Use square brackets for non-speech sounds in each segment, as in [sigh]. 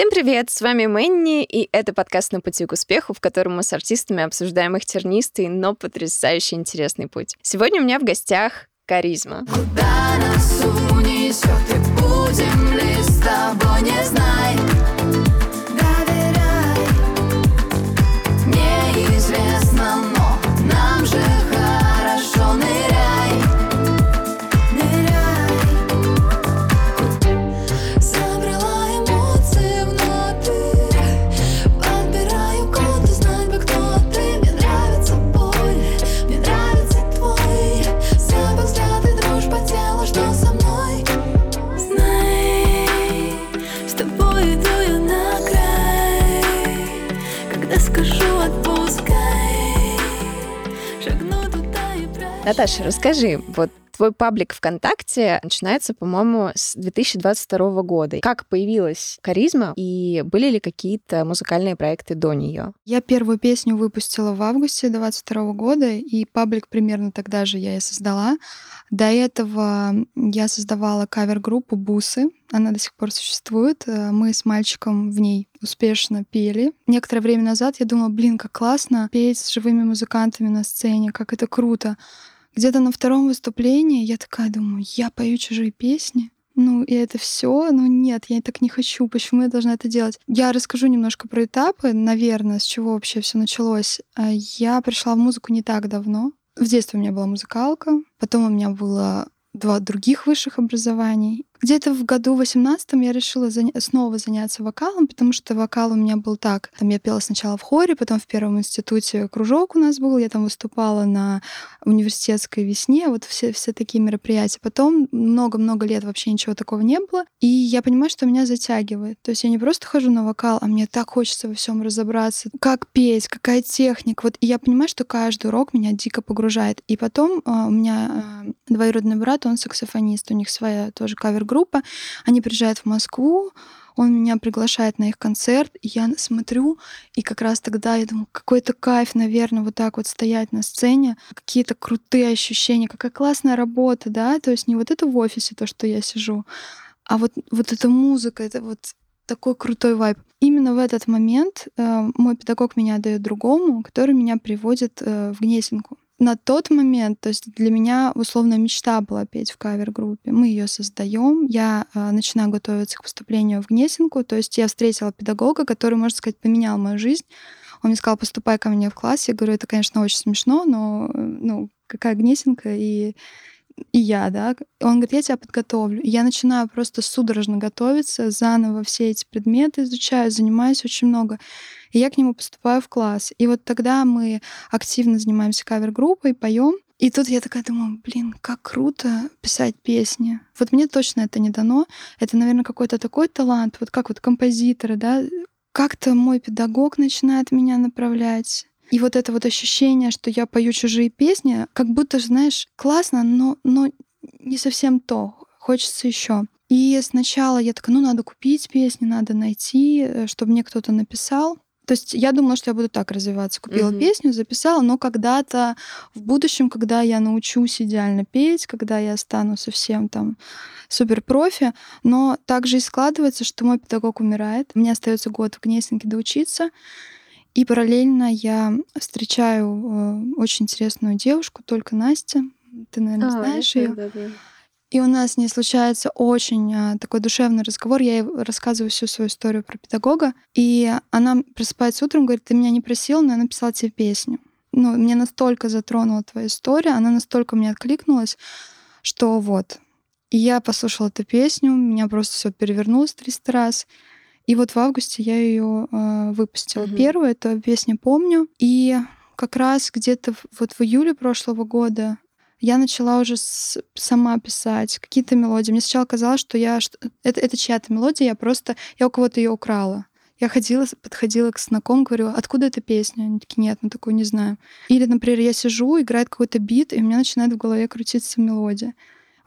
Всем привет, с вами Мэнни, и это подкаст «На пути к успеху», в котором мы с артистами обсуждаем их тернистый, но потрясающе интересный путь. Сегодня у меня в гостях Каризма. Куда нас унесет и будем ли с тобой, не знай. Наташа, расскажи, вот твой паблик ВКонтакте начинается, по-моему, с 2022 года. Как появилась Каризма и были ли какие-то музыкальные проекты до нее? Я первую песню выпустила в августе 2022 года, и паблик примерно тогда же я и создала. До этого я создавала кавер-группу «Бусы». Она до сих пор существует. Мы с мальчиком в ней успешно пели. Некоторое время назад я думала, блин, как классно петь с живыми музыкантами на сцене, как это круто. Где-то на втором выступлении я такая думаю, я пою чужие песни, ну, и это все, ну нет, я так не хочу, почему я должна это делать? Я расскажу немножко про этапы, наверное, с чего вообще все началось. А, я пришла в музыку не так давно. В детстве у меня была музыкалка, потом у меня было два других высших образований. Где-то в году 18 я решила заня- снова заняться вокалом, потому что вокал у меня был так. Там я пела сначала в хоре, потом в первом институте кружок у нас был, я там выступала на университетской весне, вот все, все такие мероприятия. Потом много-много лет вообще ничего такого не было. И я понимаю, что меня затягивает. То есть я не просто хожу на вокал, а мне так хочется во всем разобраться. Как петь, какая техника. Вот и я понимаю, что каждый урок меня дико погружает. И потом э, у меня э, двоюродный брат, он саксофонист, у них своя тоже кавер группа. Они приезжают в Москву, он меня приглашает на их концерт, и я смотрю, и как раз тогда я думаю, какой-то кайф, наверное, вот так вот стоять на сцене, какие-то крутые ощущения, какая классная работа, да, то есть не вот это в офисе, то, что я сижу, а вот, вот эта музыка, это вот такой крутой вайб. Именно в этот момент э, мой педагог меня дает другому, который меня приводит э, в Гнесинку на тот момент, то есть для меня условно мечта была петь в кавер-группе. Мы ее создаем. Я э, начинаю готовиться к поступлению в Гнесинку. То есть я встретила педагога, который, можно сказать, поменял мою жизнь. Он мне сказал, поступай ко мне в класс. Я говорю, это, конечно, очень смешно, но ну, какая Гнесинка и и я, да, он говорит, я тебя подготовлю. Я начинаю просто судорожно готовиться, заново все эти предметы изучаю, занимаюсь очень много и я к нему поступаю в класс. И вот тогда мы активно занимаемся кавер-группой, поем. И тут я такая думаю, блин, как круто писать песни. Вот мне точно это не дано. Это, наверное, какой-то такой талант, вот как вот композиторы, да. Как-то мой педагог начинает меня направлять. И вот это вот ощущение, что я пою чужие песни, как будто, знаешь, классно, но, но не совсем то. Хочется еще. И сначала я такая, ну, надо купить песни, надо найти, э, чтобы мне кто-то написал. То есть я думала, что я буду так развиваться. Купила mm-hmm. песню, записала, но когда-то в будущем, когда я научусь идеально петь, когда я стану совсем там супер профи, но также и складывается, что мой педагог умирает, мне остается год в Гнесинке доучиться, и параллельно я встречаю э, очень интересную девушку, только Настя. Ты, наверное, а, знаешь ее. Да, да. И у нас с ней случается очень а, такой душевный разговор. Я ей рассказываю всю свою историю про педагога. И она просыпается утром, говорит, ты меня не просил, но я написала тебе песню. Ну, мне настолько затронула твоя история, она настолько мне откликнулась, что вот. И я послушала эту песню, меня просто все перевернулось 300 раз. И вот в августе я ее э, выпустила. Mm-hmm. Первую эту песню помню. И как раз где-то вот в июле прошлого года я начала уже с, сама писать какие-то мелодии. Мне сначала казалось, что я что, это, это чья-то мелодия, я просто я у кого-то ее украла. Я ходила, подходила к знакомым, говорю, откуда эта песня? Они такие, нет, мы такую не знаем. Или, например, я сижу, играет какой-то бит, и у меня начинает в голове крутиться мелодия.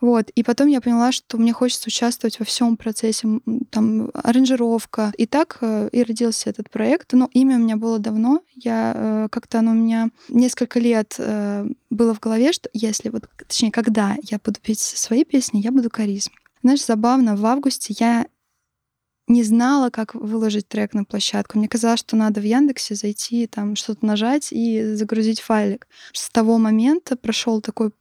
Вот. И потом я поняла, что мне хочется участвовать во всем процессе, там, аранжировка. И так э, и родился этот проект. Но имя у меня было давно. Я э, как-то оно у меня несколько лет э, было в голове, что если вот, точнее, когда я буду петь свои песни, я буду каризм. Знаешь, забавно, в августе я не знала, как выложить трек на площадку. Мне казалось, что надо в Яндексе зайти, там что-то нажать и загрузить файлик. С того момента прошел такой,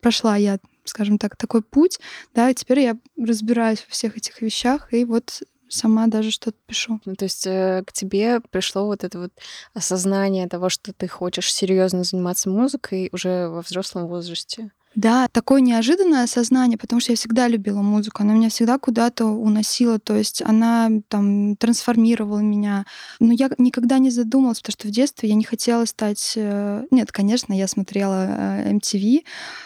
прошла я, скажем так, такой путь, да, и теперь я разбираюсь во всех этих вещах, и вот сама даже что-то пишу. Ну, то есть э, к тебе пришло вот это вот осознание того, что ты хочешь серьезно заниматься музыкой уже во взрослом возрасте. Да, такое неожиданное осознание, потому что я всегда любила музыку, она меня всегда куда-то уносила, то есть она там трансформировала меня. Но я никогда не задумалась, потому что в детстве я не хотела стать... Э, нет, конечно, я смотрела э, MTV,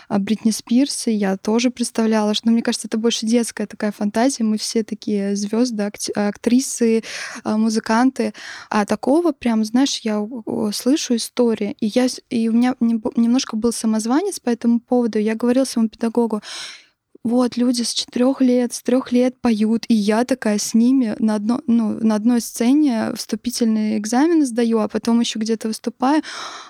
а Бритни Спирс, и я тоже представляла, что, ну, мне кажется, это больше детская такая фантазия, мы все такие звезды, актрисы, а, музыканты. А такого прям, знаешь, я слышу истории, и, я, и у меня немножко был самозванец по этому поводу, я говорила своему педагогу, вот люди с четырех лет, с трех лет поют, и я такая с ними на, одно, ну, на одной сцене вступительные экзамены сдаю, а потом еще где-то выступаю.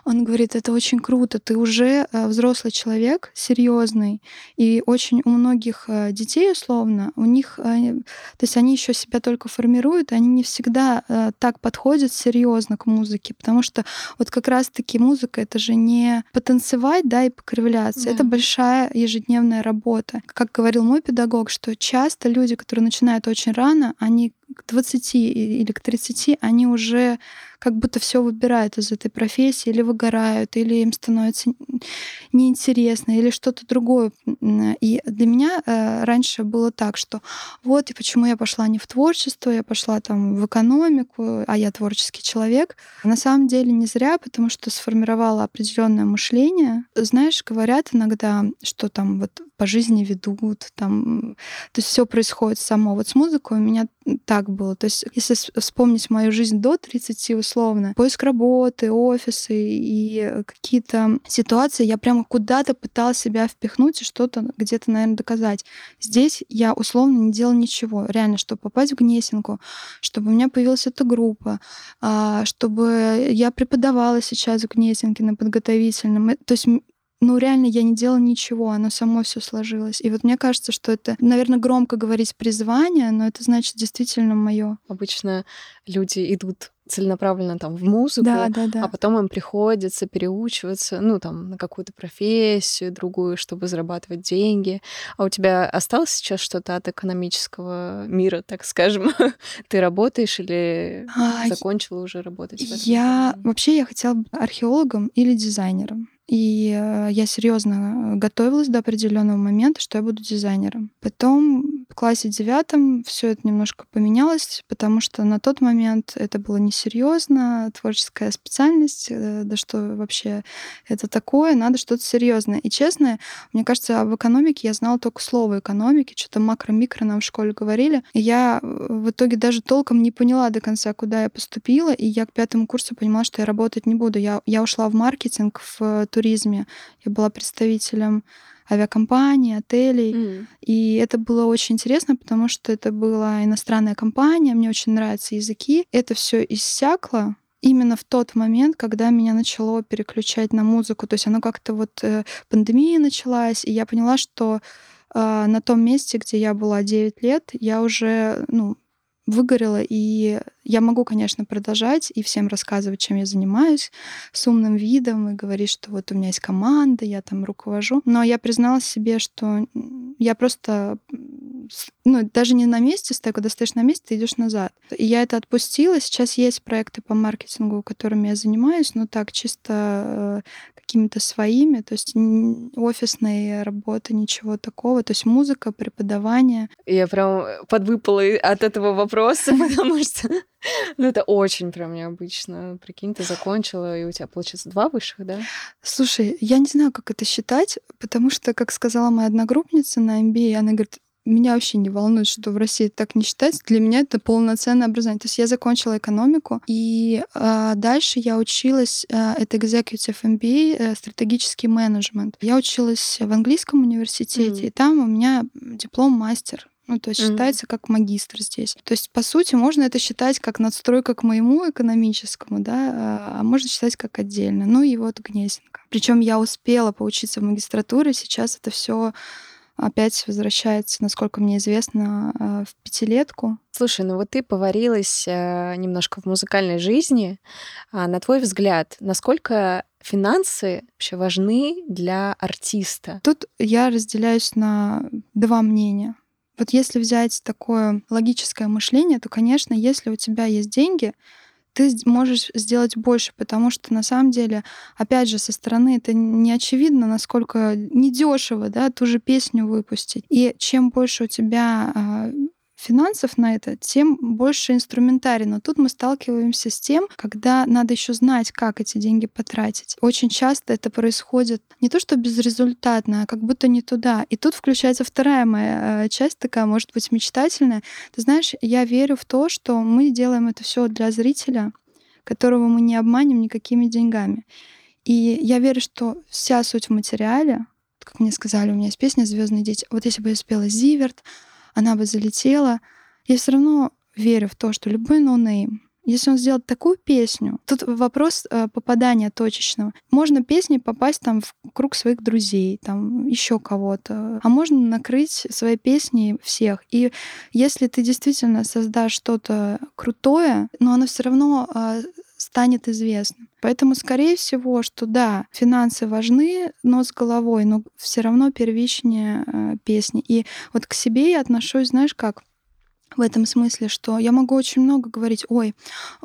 Он говорит, это очень круто, ты уже э, взрослый человек, серьезный, и очень у многих э, детей условно, у них, э, то есть они еще себя только формируют, они не всегда так подходят серьезно к музыке, потому что вот как раз-таки музыка это же не потанцевать, да, и покривляться, да. это большая ежедневная работа. Как говорил мой педагог, что часто люди, которые начинают очень рано, они к 20 или к 30, они уже как будто все выбирают из этой профессии, или выгорают, или им становится неинтересно, или что-то другое. И для меня э, раньше было так, что вот и почему я пошла не в творчество, я пошла там в экономику, а я творческий человек. На самом деле не зря, потому что сформировала определенное мышление. Знаешь, говорят иногда, что там вот по жизни ведут, там, то есть все происходит само. Вот с музыкой у меня так было. То есть если вспомнить мою жизнь до 30, условно, поиск работы, офисы и какие-то ситуации, я прямо куда-то пыталась себя впихнуть и что-то где-то, наверное, доказать. Здесь я условно не делала ничего. Реально, чтобы попасть в Гнесинку, чтобы у меня появилась эта группа, а, чтобы я преподавала сейчас в Гнесинке на подготовительном. Э, то есть ну, реально, я не делала ничего, оно само все сложилось. И вот мне кажется, что это, наверное, громко говорить призвание, но это значит действительно мое. Обычно люди идут целенаправленно там в музыку, да, да, да. а потом им приходится переучиваться, ну, там, на какую-то профессию другую, чтобы зарабатывать деньги. А у тебя осталось сейчас что-то от экономического мира, так скажем? [laughs] Ты работаешь или а, закончила уже работать? я вообще я хотела быть археологом или дизайнером. И э, я серьезно готовилась до определенного момента, что я буду дизайнером. Потом в классе девятом все это немножко поменялось, потому что на тот момент это было несерьезно, творческая специальность, э, да что вообще это такое, надо что-то серьезное. И честно, мне кажется, об экономике я знала только слово экономики, что-то макро-микро нам в школе говорили. И я э, в итоге даже толком не поняла до конца, куда я поступила, и я к пятому курсу понимала, что я работать не буду. Я, я ушла в маркетинг, в туризме. Я была представителем авиакомпаний, отелей. Mm. И это было очень интересно, потому что это была иностранная компания, мне очень нравятся языки. Это все иссякло именно в тот момент, когда меня начало переключать на музыку. То есть оно как-то вот э, пандемия началась, и я поняла, что э, на том месте, где я была 9 лет, я уже, ну, выгорела, и я могу, конечно, продолжать и всем рассказывать, чем я занимаюсь, с умным видом, и говорить, что вот у меня есть команда, я там руковожу. Но я призналась себе, что я просто ну, даже не на месте стою, когда стоишь на месте, ты идешь назад. И я это отпустила. Сейчас есть проекты по маркетингу, которыми я занимаюсь, но так, чисто э, какими-то своими, то есть офисной работы, ничего такого. То есть музыка, преподавание. Я прям подвыпала от этого вопроса, [laughs] потому что ну, это очень прям необычно. Прикинь, ты закончила, и у тебя, получается, два высших, да? Слушай, я не знаю, как это считать, потому что, как сказала моя одногруппница на MBA, она говорит, меня вообще не волнует, что в России так не считается. Для меня это полноценное образование. То есть я закончила экономику, и э, дальше я училась, э, это Executive MBA, э, стратегический менеджмент. Я училась в английском университете, mm. и там у меня диплом мастер ну, то есть mm-hmm. считается как магистр здесь. То есть, по сути, можно это считать как надстройка к моему экономическому, да, а, а можно считать как отдельно. Ну и вот Гнесинка. Причем я успела поучиться в магистратуре, сейчас это все опять возвращается, насколько мне известно, э, в пятилетку. Слушай, ну вот ты поварилась э, немножко в музыкальной жизни. А на твой взгляд, насколько финансы вообще важны для артиста? Тут я разделяюсь на два мнения. Вот если взять такое логическое мышление, то, конечно, если у тебя есть деньги, ты можешь сделать больше, потому что на самом деле, опять же, со стороны это не очевидно, насколько недешево, да, ту же песню выпустить. И чем больше у тебя а, финансов на это, тем больше инструментарий. Но тут мы сталкиваемся с тем, когда надо еще знать, как эти деньги потратить. Очень часто это происходит не то, что безрезультатно, а как будто не туда. И тут включается вторая моя э, часть, такая, может быть, мечтательная. Ты знаешь, я верю в то, что мы делаем это все для зрителя, которого мы не обманем никакими деньгами. И я верю, что вся суть в материале, как мне сказали, у меня есть песня Звездные дети. Вот если бы я спела Зиверт, она бы залетела. Я все равно верю в то, что любой no-name, если он сделает такую песню, тут вопрос э, попадания точечного. Можно песней попасть там в круг своих друзей, там еще кого-то, а можно накрыть своей песней всех. И если ты действительно создашь что-то крутое, но оно все равно э, станет известным. Поэтому, скорее всего, что да, финансы важны, но с головой, но все равно первичнее э, песни. И вот к себе я отношусь, знаешь, как? в этом смысле, что я могу очень много говорить, ой,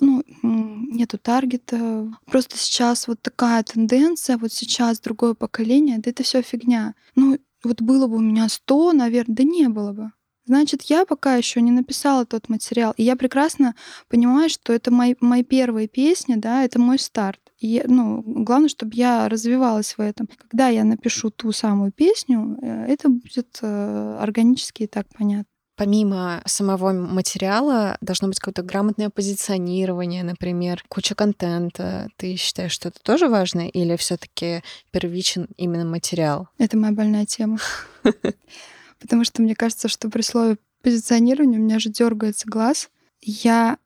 ну, нету таргета, просто сейчас вот такая тенденция, вот сейчас другое поколение, да это все фигня. Ну, вот было бы у меня 100, наверное, да не было бы. Значит, я пока еще не написала тот материал. И я прекрасно понимаю, что это мои, мои первые песни, да, это мой старт. И, ну, главное, чтобы я развивалась в этом. Когда я напишу ту самую песню, э, это будет э, органически и так понятно. Помимо самого материала должно быть какое-то грамотное позиционирование, например, куча контента. Ты считаешь, что это тоже важно, или все-таки первичен именно материал? Это моя больная тема. [laughs] Потому что мне кажется, что при слове позиционирование у меня же дергается глаз. Я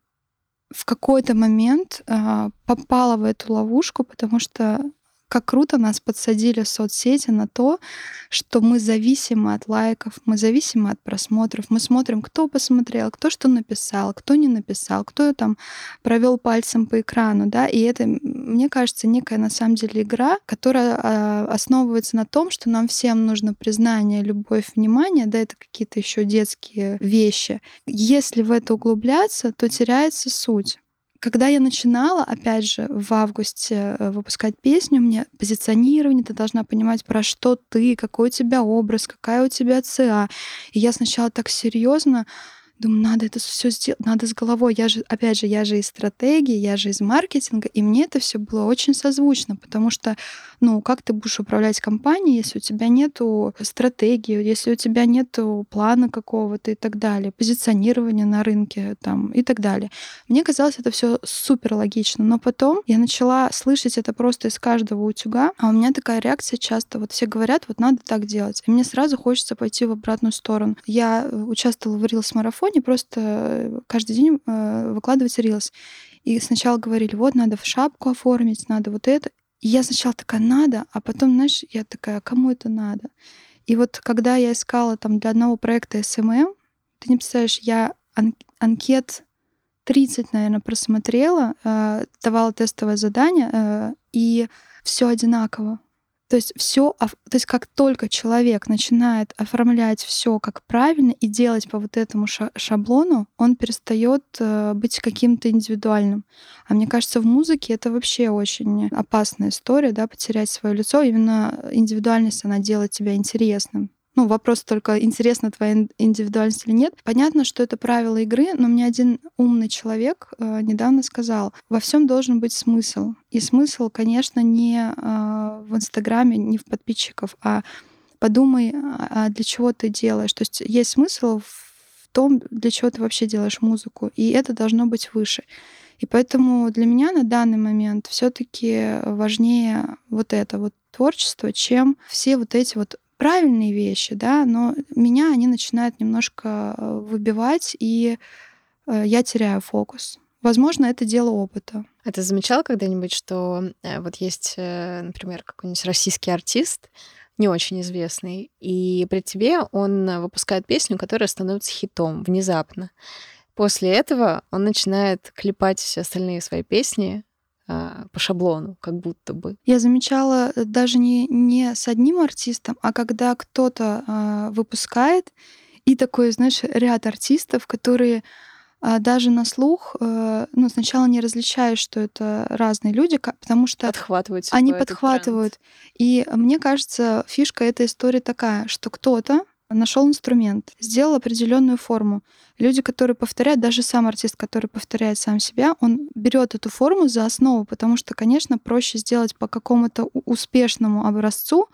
в какой-то момент э, попала в эту ловушку, потому что как круто нас подсадили соцсети на то, что мы зависимы от лайков, мы зависимы от просмотров, мы смотрим, кто посмотрел, кто что написал, кто не написал, кто там провел пальцем по экрану, да, и это, мне кажется, некая на самом деле игра, которая э, основывается на том, что нам всем нужно признание, любовь, внимание, да, это какие-то еще детские вещи. Если в это углубляться, то теряется суть. Когда я начинала, опять же, в августе э, выпускать песню, мне позиционирование, ты должна понимать, про что ты, какой у тебя образ, какая у тебя ЦА. И я сначала так серьезно Думаю, надо это все сделать, надо с головой. Я же, опять же, я же из стратегии, я же из маркетинга, и мне это все было очень созвучно, потому что, ну, как ты будешь управлять компанией, если у тебя нету стратегии, если у тебя нету плана какого-то и так далее, позиционирования на рынке там и так далее. Мне казалось это все супер логично, но потом я начала слышать это просто из каждого утюга, а у меня такая реакция часто, вот все говорят, вот надо так делать, и мне сразу хочется пойти в обратную сторону. Я э, участвовала в Reels марафоне, телефоне просто э, каждый день э, выкладывать рилс. И сначала говорили, вот, надо в шапку оформить, надо вот это. И я сначала такая, надо, а потом, знаешь, я такая, а кому это надо? И вот когда я искала там для одного проекта SMM, ты не представляешь, я ан- анкет 30, наверное, просмотрела, э, давала тестовое задание, э, и все одинаково. То есть все, то есть как только человек начинает оформлять все как правильно и делать по вот этому шаблону, он перестает э, быть каким-то индивидуальным. А мне кажется, в музыке это вообще очень опасная история, да, потерять свое лицо. Именно индивидуальность, она делает тебя интересным. Ну, вопрос только, интересна твоя индивидуальность или нет. Понятно, что это правило игры, но мне один умный человек э, недавно сказал, во всем должен быть смысл. И смысл, конечно, не э, в Инстаграме, не в подписчиков, а подумай, а для чего ты делаешь. То есть есть смысл в том, для чего ты вообще делаешь музыку, и это должно быть выше. И поэтому для меня на данный момент все-таки важнее вот это вот творчество, чем все вот эти вот правильные вещи, да, но меня они начинают немножко э, выбивать, и э, я теряю фокус. Возможно, это дело опыта. А ты замечал когда-нибудь, что э, вот есть, например, какой-нибудь российский артист, не очень известный, и при тебе он выпускает песню, которая становится хитом внезапно. После этого он начинает клепать все остальные свои песни по шаблону, как будто бы. Я замечала э, даже не, не с одним артистом, а когда кто-то а, выпускает, и такой, знаешь, ряд артистов, которые а, даже на слух, э, ну, сначала не различаешь, что это разные люди, потому что подхватывают они подхватывают. И мне кажется, фишка этой истории такая, что кто-то нашел инструмент, сделал определенную форму. Люди, которые повторяют, даже сам артист, который повторяет сам себя, он берет эту форму за основу, потому что, конечно, проще сделать по какому-то успешному образцу,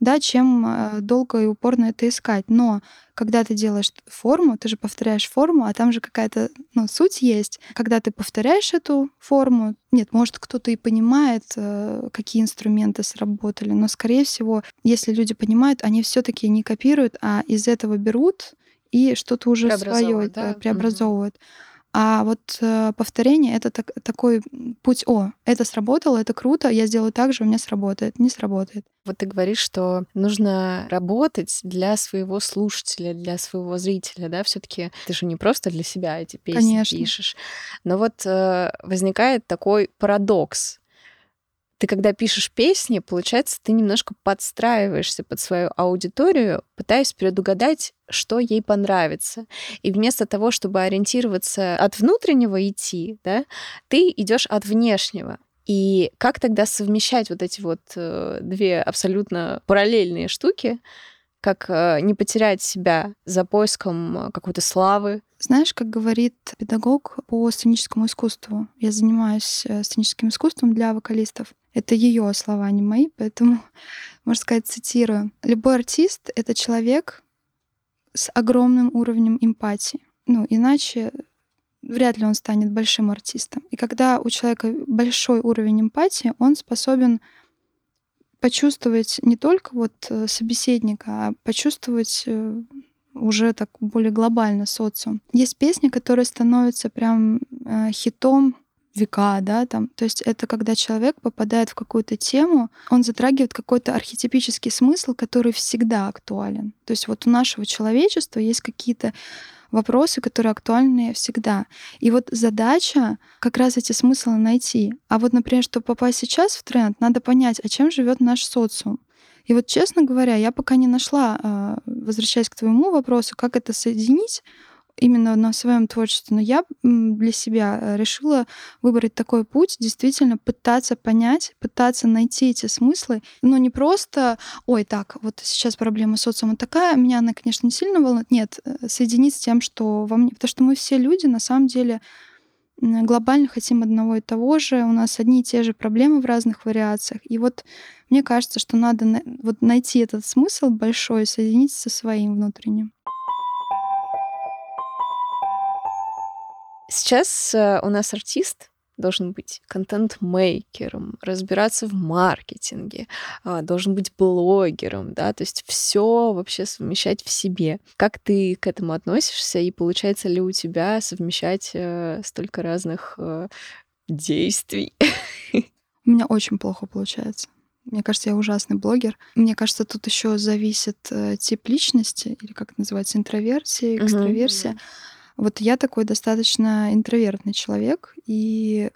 да, чем э, долго и упорно это искать. Но когда ты делаешь форму, ты же повторяешь форму, а там же какая-то ну, суть есть. Когда ты повторяешь эту форму, нет, может, кто-то и понимает, э, какие инструменты сработали, но, скорее всего, если люди понимают, они все-таки не копируют, а из этого берут и что-то уже свое да? преобразовывают. Угу. А вот э, повторение это так, такой путь, о, это сработало, это круто, я сделаю так же, у меня сработает, не сработает. Вот ты говоришь, что нужно работать для своего слушателя, для своего зрителя, да, все-таки ты же не просто для себя эти песни Конечно. пишешь. Но вот э, возникает такой парадокс ты когда пишешь песни, получается, ты немножко подстраиваешься под свою аудиторию, пытаясь предугадать, что ей понравится. И вместо того, чтобы ориентироваться от внутреннего идти, да, ты идешь от внешнего. И как тогда совмещать вот эти вот э, две абсолютно параллельные штуки, как э, не потерять себя за поиском какой-то славы. Знаешь, как говорит педагог по сценическому искусству, я занимаюсь э, сценическим искусством для вокалистов. Это ее слова, а не мои, поэтому, [laughs] можно сказать, цитирую. Любой артист — это человек с огромным уровнем эмпатии. Ну, иначе вряд ли он станет большим артистом. И когда у человека большой уровень эмпатии, он способен почувствовать не только вот э, собеседника, а почувствовать э, уже так более глобально социум. Есть песни, которые становятся прям э, хитом века, да, там. То есть это когда человек попадает в какую-то тему, он затрагивает какой-то архетипический смысл, который всегда актуален. То есть вот у нашего человечества есть какие-то вопросы, которые актуальны всегда. И вот задача как раз эти смыслы найти. А вот, например, чтобы попасть сейчас в тренд, надо понять, а чем живет наш социум. И вот, честно говоря, я пока не нашла, а, возвращаясь к твоему вопросу, как это соединить, именно на своем творчестве, но я для себя э, решила выбрать такой путь, действительно пытаться понять, пытаться найти эти смыслы, но не просто, ой, так, вот сейчас проблема социума такая, меня она, конечно, не сильно волнует, нет, э, соединить с тем, что во мне, потому что мы все люди, на самом деле, глобально хотим одного и того же, у нас одни и те же проблемы в разных вариациях. И вот мне кажется, что надо вот найти этот смысл большой, соединить со своим внутренним. Сейчас э, у нас артист должен быть контент-мейкером, разбираться в маркетинге, а, должен быть блогером, да, то есть все вообще совмещать в себе. Как ты к этому относишься и получается ли у тебя совмещать э, столько разных э, действий? [laughs] У меня очень плохо получается. Мне кажется, я ужасный блогер. Мне кажется, тут еще зависит тип личности, или как это называется, интроверсия, экстраверсия. Uh-huh. Вот я такой достаточно интровертный человек, и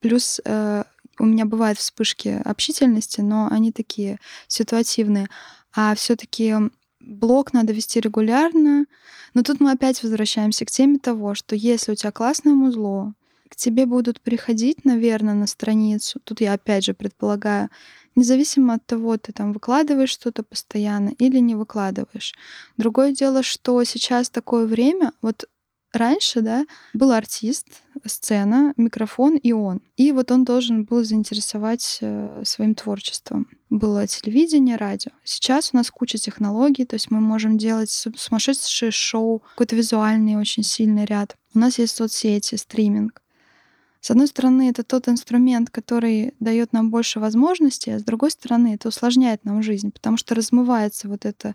плюс э, у меня бывают вспышки общительности, но они такие ситуативные. А все-таки блог надо вести регулярно. Но тут мы опять возвращаемся к теме того, что если у тебя классное музло, к тебе будут приходить, наверное, на страницу. Тут я опять же предполагаю, независимо от того, ты там выкладываешь что-то постоянно или не выкладываешь. Другое дело, что сейчас такое время, вот раньше, да, был артист, сцена, микрофон и он. И вот он должен был заинтересовать э, своим творчеством. Было телевидение, радио. Сейчас у нас куча технологий, то есть мы можем делать сумасшедшее шоу, какой-то визуальный очень сильный ряд. У нас есть соцсети, стриминг. С одной стороны, это тот инструмент, который дает нам больше возможностей, а с другой стороны, это усложняет нам жизнь, потому что размывается вот эта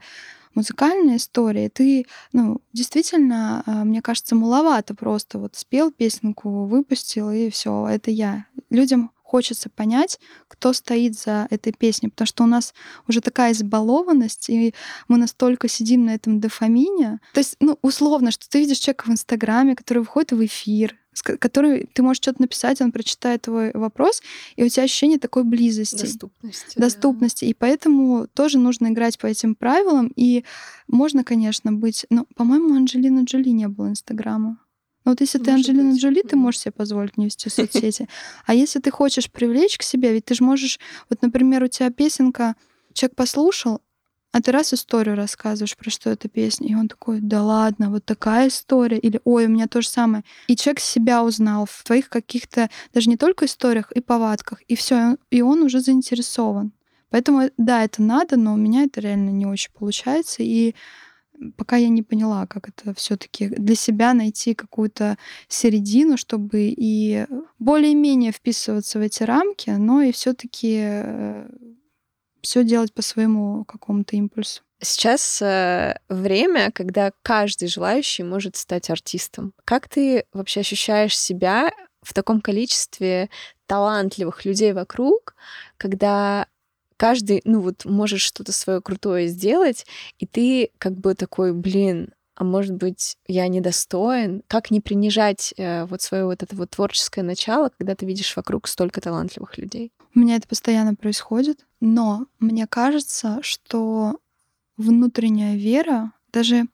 музыкальная история. Ты, ну, действительно, а, мне кажется, маловато просто вот спел песенку, выпустил, и все, это я. Людям хочется понять, кто стоит за этой песней, потому что у нас уже такая избалованность, и мы настолько сидим на этом дофамине. То есть, ну, условно, что ты видишь человека в Инстаграме, который выходит в эфир, который ты можешь что-то написать, он прочитает твой вопрос, и у тебя ощущение такой близости. Доступности. Доступности. Да. И поэтому тоже нужно играть по этим правилам. И можно, конечно, быть... Ну, по-моему, Анджелина Джоли не было Инстаграма. Но вот если Может ты Анджелина быть. Джоли, ты можешь себе позволить не вести соцсети. А если ты хочешь привлечь к себе, ведь ты же можешь... Вот, например, у тебя песенка, человек послушал, а ты раз историю рассказываешь, про что эта песня, и он такой, да ладно, вот такая история, или ой, у меня то же самое. И человек себя узнал в твоих каких-то, даже не только историях, и повадках, и все, и он уже заинтересован. Поэтому, да, это надо, но у меня это реально не очень получается, и пока я не поняла, как это все-таки для себя найти какую-то середину, чтобы и более-менее вписываться в эти рамки, но и все-таки э, все делать по своему какому-то импульсу. Сейчас э, время, когда каждый желающий может стать артистом. Как ты вообще ощущаешь себя в таком количестве талантливых людей вокруг, когда каждый, ну вот, может что-то свое крутое сделать, и ты как бы такой, блин, а может быть, я недостоин? Как не принижать э, вот свое вот это вот творческое начало, когда ты видишь вокруг столько талантливых людей? У меня это постоянно происходит, но мне кажется, что внутренняя вера, даже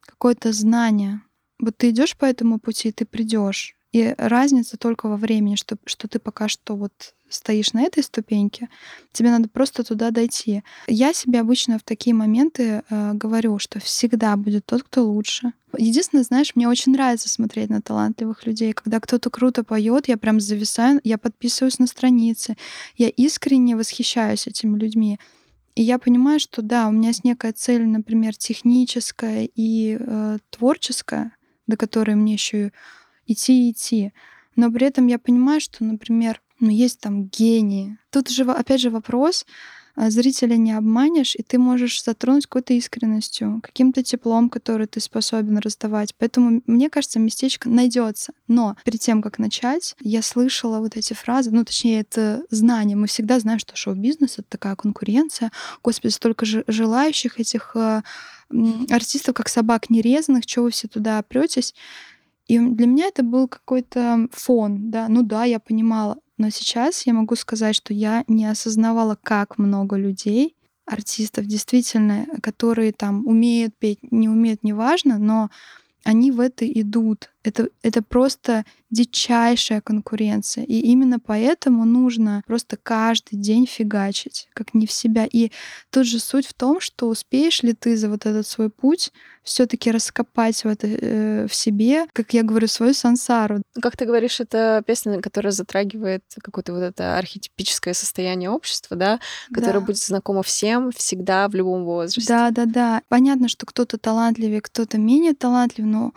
какое-то знание, вот ты идешь по этому пути, ты придешь, и разница только во времени, что, что ты пока что вот стоишь на этой ступеньке, тебе надо просто туда дойти. Я себе обычно в такие моменты э, говорю, что всегда будет тот, кто лучше. Единственное, знаешь, мне очень нравится смотреть на талантливых людей. Когда кто-то круто поет, я прям зависаю, я подписываюсь на страницы, я искренне восхищаюсь этими людьми. И я понимаю, что да, у меня есть некая цель, например, техническая и э, творческая, до которой мне еще идти и идти. Но при этом я понимаю, что, например, ну, есть там гении. Тут же, опять же, вопрос, а, зрителя не обманешь, и ты можешь затронуть какой-то искренностью, каким-то теплом, который ты способен раздавать. Поэтому, мне кажется, местечко найдется. Но перед тем, как начать, я слышала вот эти фразы, ну, точнее, это знание. Мы всегда знаем, что шоу-бизнес — это такая конкуренция. Господи, столько же желающих этих э, артистов, как собак нерезанных, чего вы все туда претесь. И для меня это был какой-то фон, да, ну да, я понимала. Но сейчас я могу сказать, что я не осознавала, как много людей, артистов действительно, которые там умеют петь, не умеют, неважно, но они в это идут. Это, это просто дичайшая конкуренция. И именно поэтому нужно просто каждый день фигачить, как не в себя. И тут же суть в том, что успеешь ли ты за вот этот свой путь все-таки раскопать в, это, э, в себе, как я говорю, свою сансару. Как ты говоришь, это песня, которая затрагивает какое-то вот это архетипическое состояние общества, да, которое да. будет знакомо всем всегда в любом возрасте. Да, да, да. Понятно, что кто-то талантливее, кто-то менее талантлив, но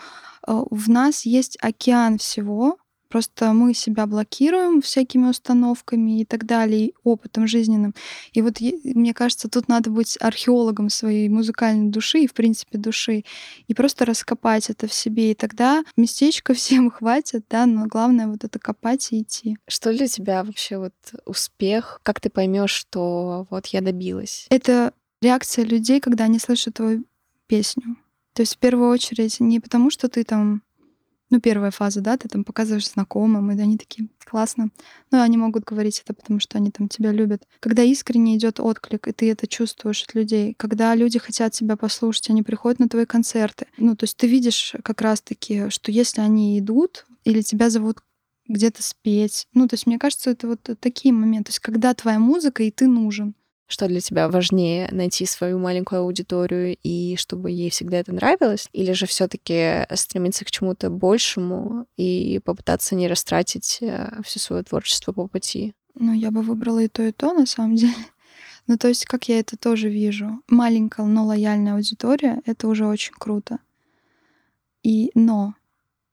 в нас есть океан всего, Просто мы себя блокируем всякими установками и так далее, и опытом жизненным. И вот мне кажется, тут надо быть археологом своей музыкальной души и, в принципе, души, и просто раскопать это в себе. И тогда местечко [laughs] всем хватит, да, но главное вот это копать и идти. Что для тебя вообще вот успех? Как ты поймешь, что вот я добилась? Это реакция людей, когда они слышат твою песню. То есть в первую очередь не потому, что ты там, ну, первая фаза, да, ты там показываешь знакомым, и они такие, классно. Но они могут говорить это, потому что они там тебя любят. Когда искренне идет отклик, и ты это чувствуешь от людей, когда люди хотят тебя послушать, они приходят на твои концерты. Ну, то есть ты видишь как раз-таки, что если они идут, или тебя зовут где-то спеть. Ну, то есть мне кажется, это вот такие моменты. То есть когда твоя музыка, и ты нужен. Что для тебя важнее найти свою маленькую аудиторию и чтобы ей всегда это нравилось, или же все-таки стремиться к чему-то большему и попытаться не растратить э, все свое творчество по пути? Ну, я бы выбрала и то, и то, на самом деле. [laughs] Ну, то есть, как я это тоже вижу. Маленькая, но лояльная аудитория — это уже очень круто. И, но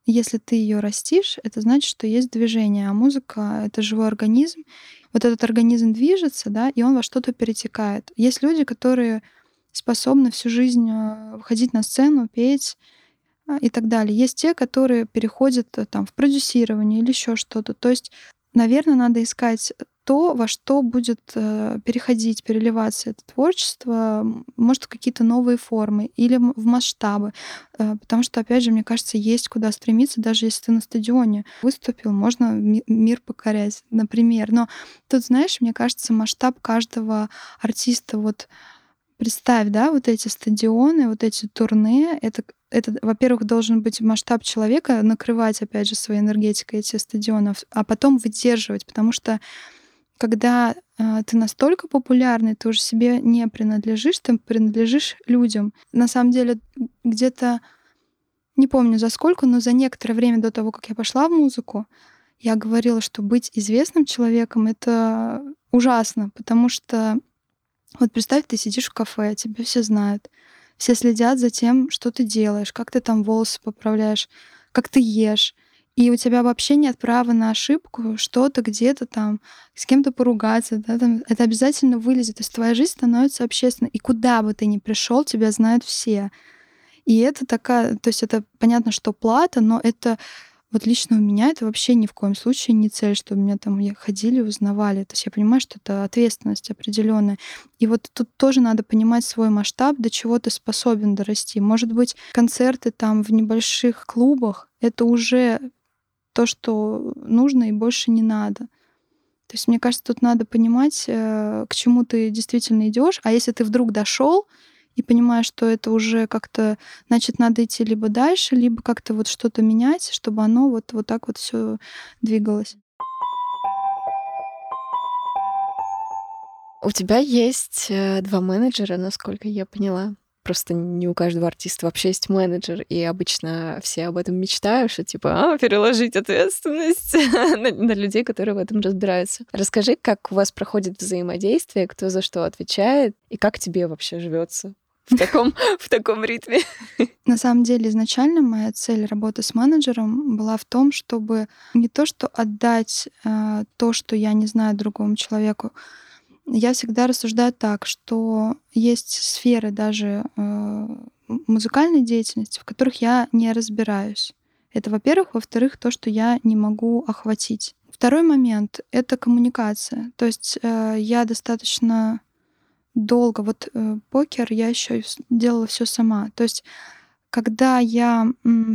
если ты ее растишь, это значит, что есть движение, а музыка — это живой организм, вот этот организм движется, да, и он во что-то перетекает. Есть люди, которые способны всю жизнь э, выходить на сцену, петь а, и так далее. Есть те, которые переходят э, там в продюсирование или еще что-то. То есть наверное, надо искать то, во что будет э, переходить, переливаться это творчество, может, какие-то новые формы или в масштабы. Э, потому что, опять же, мне кажется, есть куда стремиться, даже если ты на стадионе выступил, можно мир покорять, например. Но тут, знаешь, мне кажется, масштаб каждого артиста вот представь, да, вот эти стадионы, вот эти турне, это, это во-первых, должен быть масштаб человека, накрывать, опять же, своей энергетикой эти стадионы, а потом выдерживать, потому что когда э, ты настолько популярный, ты уже себе не принадлежишь, ты принадлежишь людям. На самом деле, где-то, не помню за сколько, но за некоторое время до того, как я пошла в музыку, я говорила, что быть известным человеком — это ужасно, потому что вот представь, ты сидишь в кафе, тебя все знают, все следят за тем, что ты делаешь, как ты там волосы поправляешь, как ты ешь. И у тебя вообще нет права на ошибку, что-то где-то там, с кем-то поругаться, да, там, это обязательно вылезет. То есть твоя жизнь становится общественной. И куда бы ты ни пришел, тебя знают все. И это такая, то есть это понятно, что плата, но это вот лично у меня это вообще ни в коем случае не цель, чтобы меня там ходили, узнавали. То есть я понимаю, что это ответственность определенная. И вот тут тоже надо понимать свой масштаб, до чего ты способен дорасти. Может быть, концерты там в небольших клубах — это уже то, что нужно и больше не надо. То есть, мне кажется, тут надо понимать, э, к чему ты действительно идешь. А если ты вдруг дошел, и понимаешь, что это уже как-то, значит, надо идти либо дальше, либо как-то вот что-то менять, чтобы оно вот, вот так вот все двигалось. У тебя есть э, два менеджера, насколько я поняла. Просто не у каждого артиста вообще есть менеджер, и обычно все об этом мечтают, что типа а, переложить ответственность [laughs] на, на людей, которые в этом разбираются. Расскажи, как у вас проходит взаимодействие, кто за что отвечает, и как тебе вообще живется в таком, [laughs] в таком ритме. На самом деле, изначально моя цель работы с менеджером была в том, чтобы не то, что отдать э, то, что я не знаю другому человеку. Я всегда рассуждаю так, что есть сферы даже э, музыкальной деятельности, в которых я не разбираюсь. Это, во-первых. Во-вторых, то, что я не могу охватить. Второй момент — это коммуникация. То есть э, я достаточно долго. Вот э, покер я еще делала все сама. То есть, когда я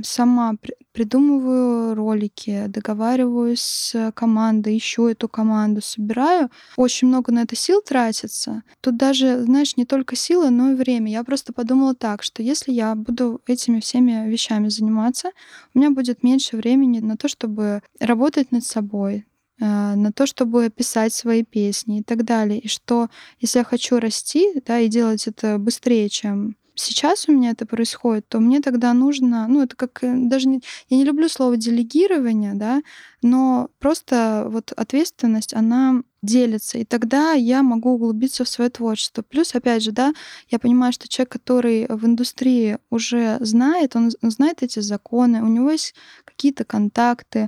сама при- придумываю ролики, договариваюсь с командой, ищу эту команду, собираю, очень много на это сил тратится. Тут даже, знаешь, не только силы, но и время. Я просто подумала так, что если я буду этими всеми вещами заниматься, у меня будет меньше времени на то, чтобы работать над собой, Э, на то, чтобы писать свои песни и так далее. И что если я хочу расти, да, и делать это быстрее, чем сейчас у меня это происходит, то мне тогда нужно, ну, это как э, даже не, я не люблю слово делегирование, да, но просто вот ответственность, она делится, и тогда я могу углубиться в свое творчество. Плюс, опять же, да, я понимаю, что человек, который в индустрии уже знает, он знает эти законы, у него есть какие-то контакты,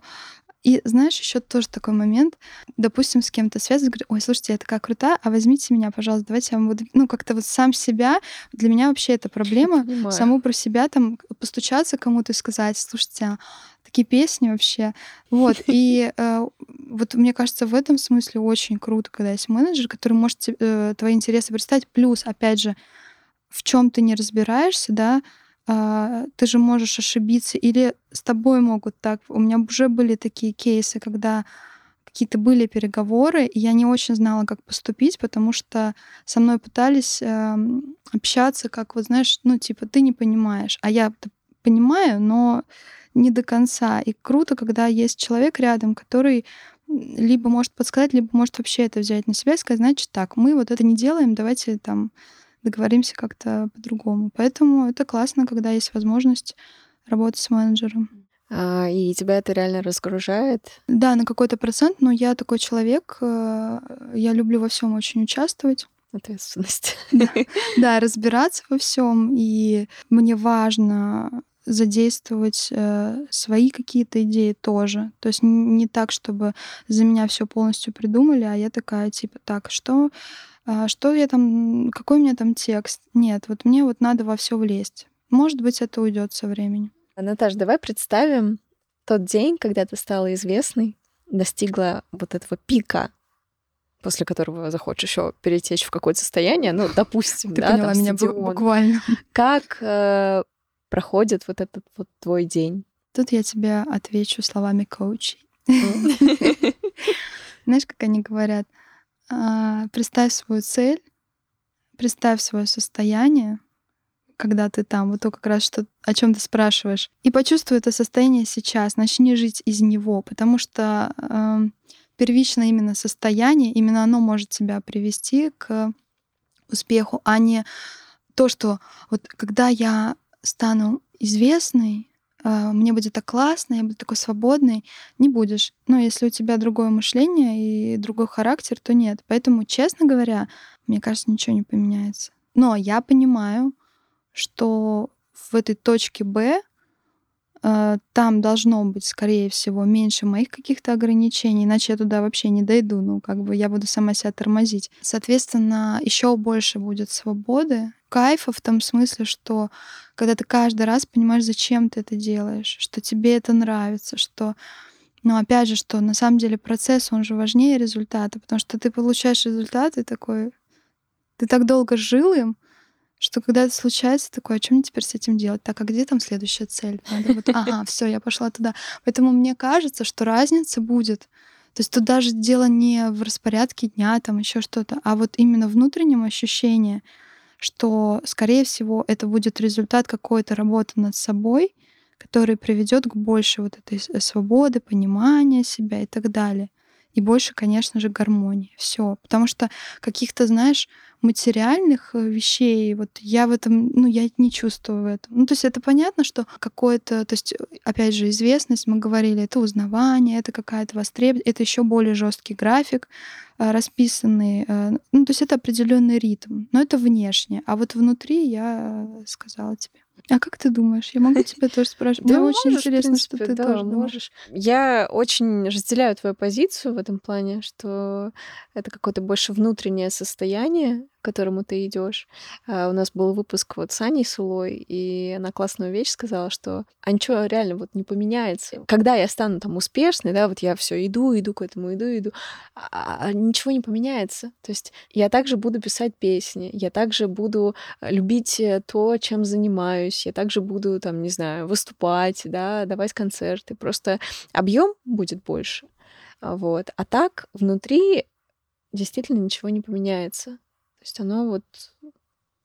и знаешь, еще тоже такой момент. Допустим, с кем-то связан, говорю, ой, слушайте, я такая крутая, а возьмите меня, пожалуйста, давайте я вам буду... Ну, как-то вот сам себя, для меня вообще это проблема, [laughs] саму про себя там постучаться кому-то и сказать, слушайте, а такие песни вообще. Вот, [laughs] и э, вот мне кажется, в этом смысле очень круто, когда есть менеджер, который может э, твои интересы представить. Плюс, опять же, в чем ты не разбираешься, да, ты же можешь ошибиться, или с тобой могут так. У меня уже были такие кейсы, когда какие-то были переговоры, и я не очень знала, как поступить, потому что со мной пытались э, общаться, как вот знаешь, ну типа ты не понимаешь, а я понимаю, но не до конца. И круто, когда есть человек рядом, который либо может подсказать, либо может вообще это взять на себя и сказать, значит так, мы вот это не делаем, давайте там договоримся как-то по-другому. Поэтому это классно, когда есть возможность работать с менеджером. А, и тебя это реально разгружает? Да, на какой-то процент, но я такой человек, э, я люблю во всем очень участвовать. Ответственность. Да, [laughs] да разбираться во всем. И мне важно задействовать э, свои какие-то идеи тоже. То есть не так, чтобы за меня все полностью придумали, а я такая типа так, что что я там, какой у меня там текст. Нет, вот мне вот надо во все влезть. Может быть, это уйдет со временем. Наташа, давай представим тот день, когда ты стала известной, достигла вот этого пика, после которого захочешь еще перетечь в какое-то состояние, ну, допустим, [laughs] Ты да, поняла там, меня стадион. буквально. [laughs] Как э, проходит вот этот вот твой день? Тут я тебе отвечу словами коучей. [laughs] Знаешь, как они говорят? А, представь свою цель, представь свое состояние, когда ты там, вот то как раз что о чем ты спрашиваешь, и почувствуй это состояние сейчас, начни жить из него, потому что э, первично именно состояние, именно оно может тебя привести к успеху, а не то, что вот когда я стану известной, мне будет так классно, я буду такой свободный, не будешь. Но если у тебя другое мышление и другой характер, то нет. Поэтому, честно говоря, мне кажется, ничего не поменяется. Но я понимаю, что в этой точке Б э, там должно быть, скорее всего, меньше моих каких-то ограничений, иначе я туда вообще не дойду. Ну, как бы я буду сама себя тормозить. Соответственно, еще больше будет свободы, кайфа в том смысле, что когда ты каждый раз понимаешь, зачем ты это делаешь, что тебе это нравится, что но опять же, что на самом деле процесс, он же важнее результата, потому что ты получаешь результат и такой, ты так долго жил им, что когда это случается, такое, а что мне теперь с этим делать? Так, а где там следующая цель? Надо вот, [laughs] ага, все, я пошла туда. Поэтому мне кажется, что разница будет. То есть тут даже дело не в распорядке дня, там еще что-то, а вот именно внутреннем ощущении, что, скорее всего, это будет результат какой-то работы над собой, который приведет к большей вот этой свободы, понимания себя и так далее. И больше, конечно же, гармонии. Все. Потому что каких-то, знаешь, материальных э, вещей, вот я в этом, ну, я не чувствую в этом. Ну, то есть это понятно, что какое-то, то есть, опять же, известность, мы говорили, это узнавание, это какая-то востребованность, это еще более жесткий график, э, расписанный. Э, ну, то есть это определенный ритм. Но это внешне. А вот внутри я сказала тебе. А как ты думаешь? Я могу тебя тоже спрашивать? Да, [laughs] Мне очень можешь, в интересно, принципе, что ты да, тоже думаешь. можешь. Я очень разделяю твою позицию в этом плане, что это какое-то больше внутреннее состояние, к которому ты идешь. А, у нас был выпуск вот с Аней Сулой, и она классную вещь сказала, что а ничего реально вот не поменяется. Когда я стану там успешной, да, вот я все иду, иду к этому, иду, иду, а, а ничего не поменяется. То есть я также буду писать песни, я также буду любить э, то, чем занимаюсь, я также буду там, не знаю, выступать, да, давать концерты. Просто объем будет больше. А, Вот. А так внутри действительно ничего не поменяется. То есть оно вот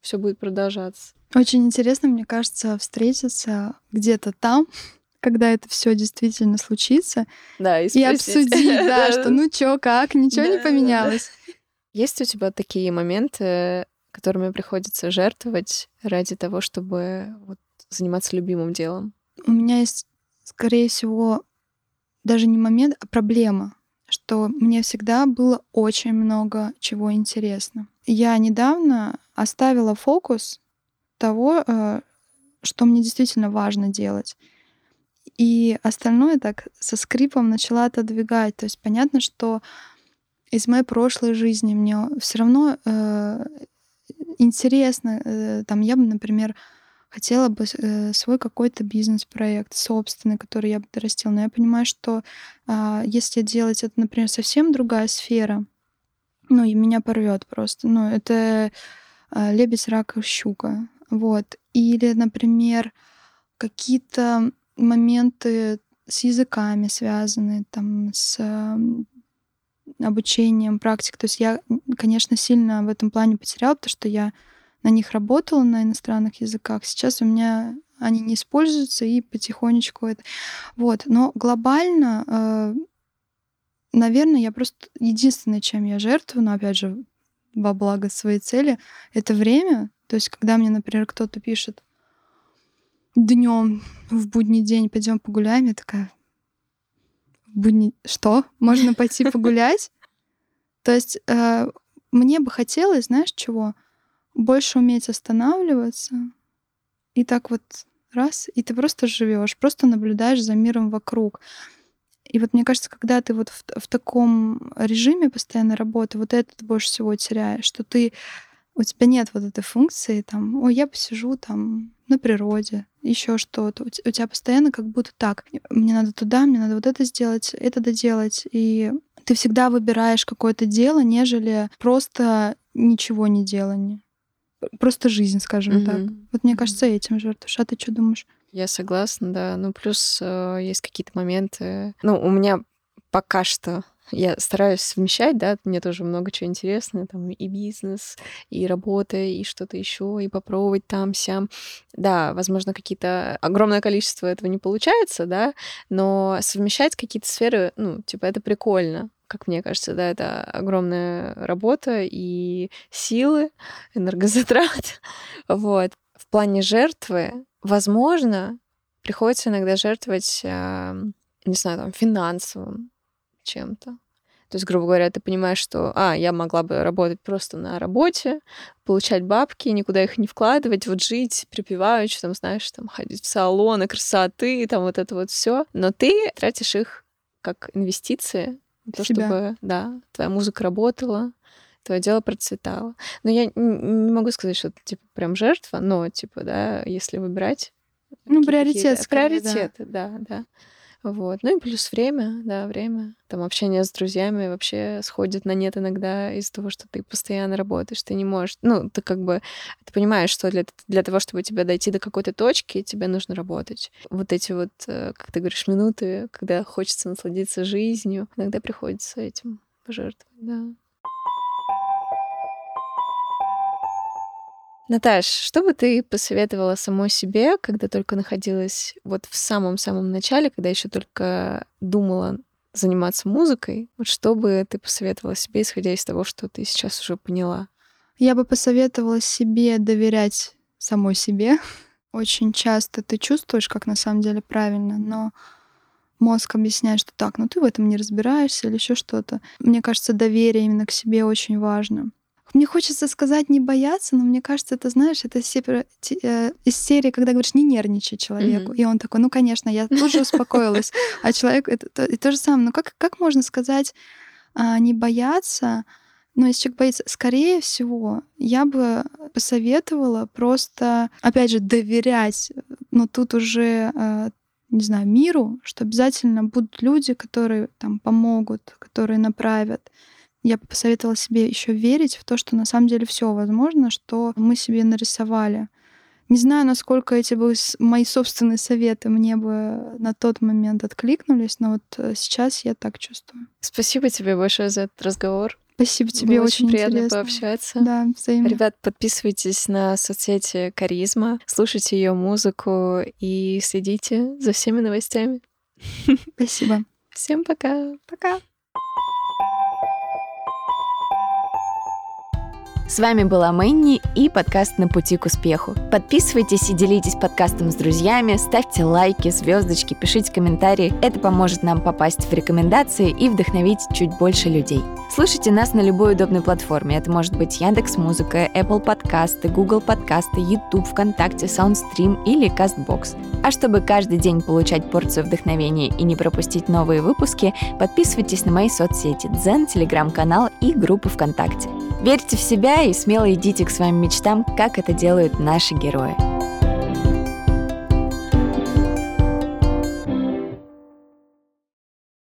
все будет продолжаться. Очень интересно, мне кажется, встретиться где-то там, [laughs] когда это все действительно случится, Да, и, и обсудить, [laughs] да, что ну чё, как, ничего не да, поменялось. Есть у тебя такие моменты, которыми приходится жертвовать ради того, чтобы вот заниматься любимым делом? У меня есть, скорее всего, даже не момент, а проблема, что мне всегда было очень много чего интересно. Я недавно оставила фокус того, э, что мне действительно важно делать. И остальное так со скрипом начала отодвигать. То есть понятно, что из моей прошлой жизни мне все равно э, интересно. э, там я бы, например, хотела бы э, свой какой-то бизнес-проект собственный, который я бы дорастила. Но я понимаю, что а, если делать это, например, совсем другая сфера, ну, и меня порвет просто. Ну, это а, лебедь, рак, щука. Вот. Или, например, какие-то моменты с языками связаны, там, с обучением, практик. То есть я, конечно, сильно в этом плане потеряла, потому что я на них работала, на иностранных языках. Сейчас у меня они не используются, и потихонечку это... Вот. Но глобально, э, наверное, я просто... Единственное, чем я жертвую, но, опять же, во благо своей цели, это время. То есть, когда мне, например, кто-то пишет днем в будний день пойдем погуляем, я такая, в будний... Что? Можно пойти погулять? [laughs] То есть э, мне бы хотелось, знаешь, чего? Больше уметь останавливаться и так вот раз, и ты просто живешь, просто наблюдаешь за миром вокруг. И вот мне кажется, когда ты вот в, в таком режиме постоянной работы, вот это ты больше всего теряешь, что ты у тебя нет вот этой функции, там, ой, я посижу там на природе, еще что-то. У тебя постоянно как будто так, мне надо туда, мне надо вот это сделать, это доделать. И ты всегда выбираешь какое-то дело, нежели просто ничего не делание. Просто жизнь, скажем mm-hmm. так. Вот мне кажется, этим жертвуешь. А ты что думаешь? Я согласна, да. Ну, плюс э, есть какие-то моменты. Ну, у меня пока что я стараюсь совмещать, да, мне тоже много чего интересного, там и бизнес, и работа, и что-то еще, и попробовать там, сям. Да, возможно, какие-то огромное количество этого не получается, да, но совмещать какие-то сферы, ну, типа, это прикольно как мне кажется, да, это огромная работа и силы, энергозатрат. [laughs] Вот. В плане жертвы, возможно, приходится иногда жертвовать, не знаю, там, финансовым, чем-то. То есть, грубо говоря, ты понимаешь, что, а, я могла бы работать просто на работе, получать бабки, никуда их не вкладывать, вот жить припеваючи, там, знаешь, там, ходить в салоны красоты, там, вот это вот все. Но ты тратишь их как инвестиции, то, Себя. чтобы, да, твоя музыка работала, твое дело процветало. Но я не могу сказать, что это, типа, прям жертва, но, типа, да, если выбирать... Ну, приоритет, Приоритеты, да, да. да. Вот. Ну и плюс время, да, время. Там общение с друзьями вообще сходит на нет иногда из-за того, что ты постоянно работаешь, ты не можешь... Ну, ты как бы... Ты понимаешь, что для, для того, чтобы тебя дойти до какой-то точки, тебе нужно работать. Вот эти вот, э, как ты говоришь, минуты, когда хочется насладиться жизнью, иногда приходится этим пожертвовать, да. Наташ, что бы ты посоветовала самой себе, когда только находилась вот в самом-самом начале, когда еще только думала заниматься музыкой? Вот что бы ты посоветовала себе, исходя из того, что ты сейчас уже поняла? Я бы посоветовала себе доверять самой себе. [laughs] Очень часто ты чувствуешь, как на самом деле правильно, но мозг объясняет, что так, ну ты в этом не разбираешься или еще что-то. Мне кажется, доверие именно к себе очень важно. Мне хочется сказать не бояться, но мне кажется, это, знаешь, это э, из серии, когда говоришь, не нервничай человеку. Mm-hmm. И он такой, ну, конечно, я тут же успокоилась. [laughs] А человек, это, это, и то же самое. Ну, как, как можно сказать а, не бояться, но если человек боится, скорее всего, я бы посоветовала просто, опять же, доверять, но тут уже, э, не знаю, миру, что обязательно будут люди, которые там помогут, которые направят я бы посоветовала себе еще верить в то, что на самом деле все возможно, что мы себе нарисовали. Не знаю, насколько эти бы мои собственные советы мне бы на тот момент откликнулись, но вот э, сейчас я так чувствую. Спасибо тебе большое за этот разговор. Спасибо тебе, Было очень, приятно интересно. пообщаться. Да, взаимно. Ребят, подписывайтесь на соцсети Каризма, слушайте ее музыку и следите за всеми новостями. Спасибо. Всем пока. Пока. С вами была Мэнни и подкаст «На пути к успеху». Подписывайтесь и делитесь подкастом с друзьями, ставьте лайки, звездочки, пишите комментарии. Это поможет нам попасть в рекомендации и вдохновить чуть больше людей. Слушайте нас на любой удобной платформе. Это может быть Яндекс Музыка, Apple подкасты, Google подкасты, YouTube, ВКонтакте, Soundstream или CastBox. А чтобы каждый день получать порцию вдохновения и не пропустить новые выпуски, подписывайтесь на мои соцсети Дзен, Телеграм-канал и группы ВКонтакте. Верьте в и смело идите к своим мечтам, как это делают наши герои.